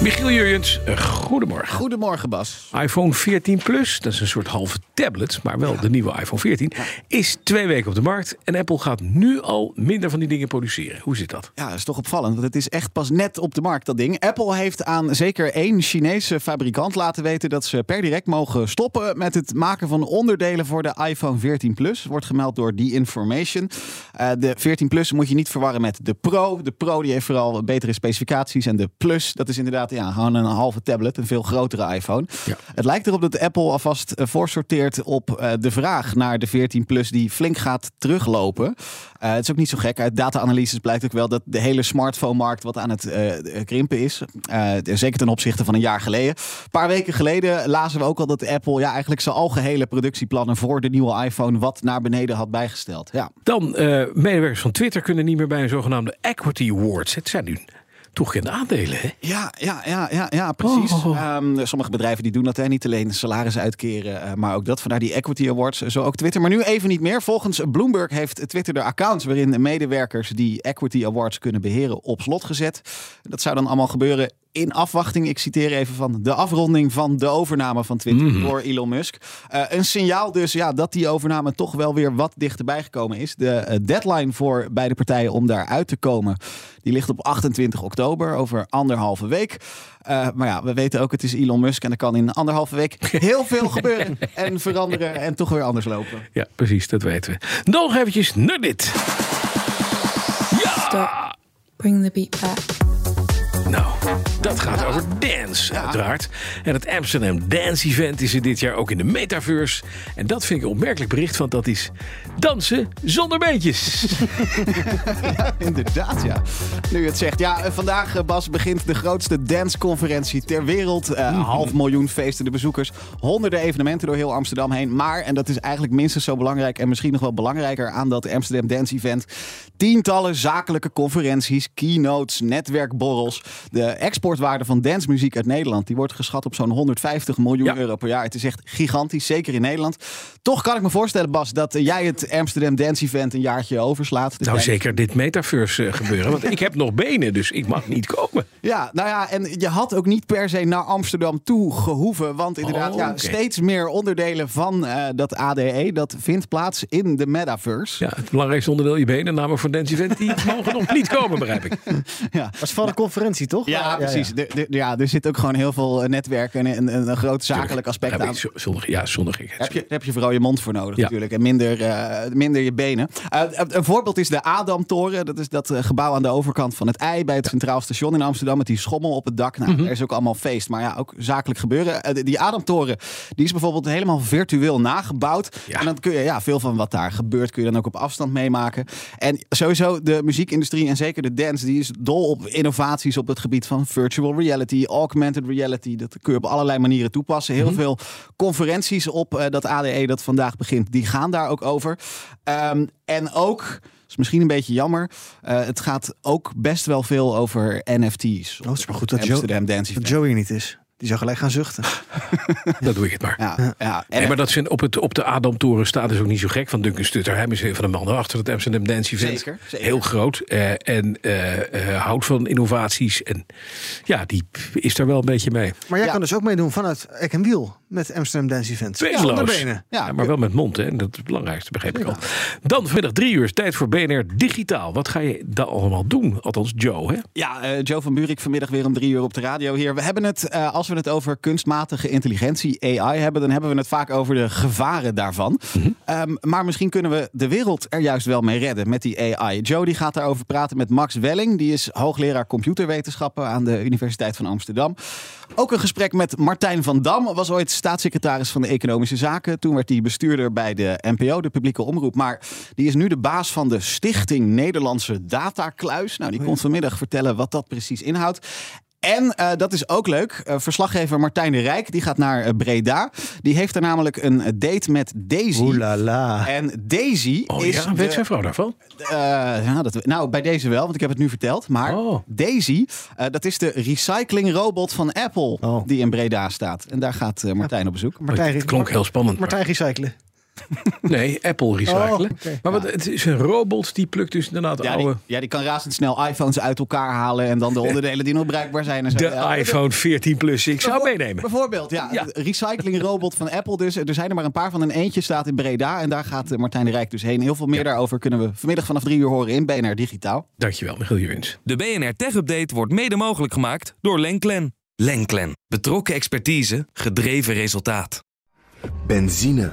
Michiel Jurjens, eh, goedemorgen. Goedemorgen, Bas. iPhone 14 Plus, dat is een soort halve tablet, maar wel de nieuwe iPhone 14, is twee weken op de markt. En Apple gaat nu al minder van die dingen produceren. Hoe zit dat? Ja, dat is toch opvallend, want het is echt pas net op de markt, dat ding. Apple heeft aan zeker één Chinese fabrikant laten weten dat ze per direct mogen stoppen met het maken van onderdelen voor de iPhone 14 Plus. Wordt gemeld door The Information. Uh, de 14 Plus moet je niet verwarren met de Pro. De Pro die heeft vooral betere specificaties en de Plus, dat is inderdaad ja, gewoon een halve tablet, een veel grotere iPhone. Ja. Het lijkt erop dat Apple alvast uh, voorsorteert op uh, de vraag naar de 14 Plus die flink gaat teruglopen. Uh, het is ook niet zo gek. Uit data-analyses blijkt ook wel dat de hele smartphone-markt wat aan het krimpen is. zeker ten opzichte van een jaar geleden. Een paar weken geleden lazen we ook al dat Apple ja, eigenlijk zijn algehele productieplannen voor de nieuwe iPhone wat naar beneden had bijgesteld. Ja. Dan, medewerkers van Twitter kunnen niet meer bij een zogenaamde Equity Awards. Het zijn nu toegekende aandelen, hè? Ja, ja, ja, ja, ja precies. Oh. Um, sommige bedrijven die doen dat, hè. niet alleen salaris uitkeren, uh, maar ook dat. Vandaar die Equity Awards, zo ook Twitter. Maar nu even niet meer. Volgens Bloomberg heeft Twitter de accounts waarin medewerkers die Equity Awards kunnen beheren op slot gezet. Dat zou dan allemaal gebeuren in afwachting, ik citeer even van de afronding van de overname van Twitter Mhm. door Elon Musk. Uh, een signaal dus ja, dat die overname toch wel weer wat dichterbij gekomen is. De uh, deadline voor beide partijen om daar uit te komen, die ligt op 28 oktober, over anderhalve week. Uh, maar ja, we weten ook, het is Elon Musk en er kan in anderhalve week heel veel gebeuren en veranderen en toch weer anders lopen. Ja, precies, dat weten we. Nog eventjes naar dit. Stop. Bring the beat back. Nou, dat gaat over dance, ja. uiteraard. En het Amsterdam Dance Event is er dit jaar ook in de metaverse. En dat vind ik een opmerkelijk bericht, want dat is dansen zonder beentjes. ja, inderdaad, ja. Nu het zegt. Ja, vandaag, Bas, begint de grootste danceconferentie ter wereld. Uh, mm. Half miljoen feestende bezoekers. Honderden evenementen door heel Amsterdam heen. Maar, en dat is eigenlijk minstens zo belangrijk en misschien nog wel belangrijker aan dat Amsterdam Dance Event. Tientallen zakelijke conferenties, keynotes, netwerkborrels. De exportwaarde van dancemuziek uit Nederland die wordt geschat op zo'n 150 miljoen ja. euro per jaar. Het is echt gigantisch, zeker in Nederland. Toch kan ik me voorstellen, Bas, dat jij het Amsterdam Dance Event een jaartje overslaat. Dus nou, jij... zeker dit metaverse uh, gebeuren. Want ik heb nog benen, dus ik mag niet komen. Ja, nou ja, en je had ook niet per se naar Amsterdam toe gehoeven. Want inderdaad, oh, ja, steeds meer onderdelen van uh, dat ADE, dat vindt plaats in de metaverse. Ja, het belangrijkste onderdeel, je benen, namelijk voor Dance Event, die mogen nog niet komen, begrijp ik. Ja. Dat is van de conferentie, toch? Ja, ja precies. Ja, de, de, ja, er zit ook gewoon heel veel netwerken en een, een groot zakelijk aspect aan. Zonder, ja, zonder. Heb je, heb je vooral je mond voor nodig ja. natuurlijk en minder, uh, minder je benen. Uh, een voorbeeld is de Adamtoren. Dat is dat gebouw aan de overkant van het ei bij het Centraal Station in Amsterdam met die schommel op het dak. Nou, Mhm. mm -hmm. er is ook allemaal feest, maar ja, ook zakelijk gebeuren. die Adamtoren, die is bijvoorbeeld helemaal virtueel nagebouwd. Ja. En dan kun je ja, veel van wat daar gebeurt, kun je dan ook op afstand meemaken. En sowieso de muziekindustrie en zeker de dance, die is dol op innovaties op het gebied van virtual reality, augmented reality. Dat kun je op allerlei manieren toepassen. Heel Mhm. mm -hmm. veel conferenties op uh, dat ADE dat vandaag begint, die gaan daar ook over. Um, en ook is misschien een beetje jammer. Uh, het gaat ook best wel veel over NFT's. Oh, het is maar goed dat, Amsterdam Joe, Dance dat Joey niet is. Die zou gelijk gaan zuchten. dat doe ik het maar. Ja, ja. En nee, maar dat zijn op, het, op de Adamtoren staat is ook niet zo gek van Duncan Stutter. Hij is een van de mannen achter het Amsterdam Dance Event. Zeker, zeker. Heel groot. Uh, en uh, uh, houdt van innovaties. En ja, die is daar wel een beetje mee. Maar jij ja. kan dus ook meedoen vanuit Eck en Wiel met Amsterdam Dance Event. Wezenloos. Ja, ja, maar wel met mond. Hè? Dat is het belangrijkste, begreep ik al. Dan vanmiddag drie uur tijd voor BNR Digitaal. Wat ga je daar allemaal doen? Althans Joe, hè? Ja, Joe van Buurik vanmiddag weer om drie uur op de radio hier. We hebben het, als we het over kunstmatige intelligentie, AI, hebben, dan hebben we het vaak over de gevaren daarvan. Mhm. Mm -hmm. um, maar misschien kunnen we de wereld er juist wel mee redden met die AI. Joe die gaat daarover praten met Max Welling. Die is hoogleraar computerwetenschappen aan de Universiteit van Amsterdam. Ook een gesprek met Martijn van Dam. Was ooit staatssecretaris van de Economische Zaken. Toen werd hij bestuurder bij de NPO, de publieke omroep. Maar die is nu de baas van de Stichting Nederlandse Datakluis. Nou, die komt vanmiddag vertellen wat dat precies inhoudt. En eh, dat is ook leuk. Eh, verslaggever Martijn de Rijk die gaat naar eh, Breda. Die heeft er namelijk een date met Daisy. Oeh la la. En Daisy Oh is. ja, de- weet zijn vrouw daarvan? eh, ja, dat, nou, bij deze wel, want ik heb het nu verteld. Maar Oh. Daisy, eh, dat is de recyclingrobot van Apple Oh. die in Breda staat. En daar gaat eh, Martijn op bezoek. Martijn, Het klonk heel spannend. maar- Martijn recyclen. Nee, Apple recyclen. Oh. Maar wat, het is een robot die plukt dus inderdaad Ja die, oude... ja, die kan razendsnel iPhones uit elkaar halen en dan de onderdelen die nog bruikbaar zijn. En zo. De Ja, iPhone 14 Plus. Ik zou meenemen. Bijvoorbeeld, ja. Ja. Recyclingrobot van Apple dus. Er zijn er maar een paar van. Een eentje staat in Breda. En daar gaat eh, Martijn de Rijk dus heen. Heel veel meer daarover kunnen we vanmiddag vanaf drie uur horen in BNR Digitaal. Dankjewel, Michiel Jurins. De BNR Tech Update wordt mede mogelijk gemaakt door Lenklen. Lenklen. Betrokken expertise, gedreven resultaat. Benzine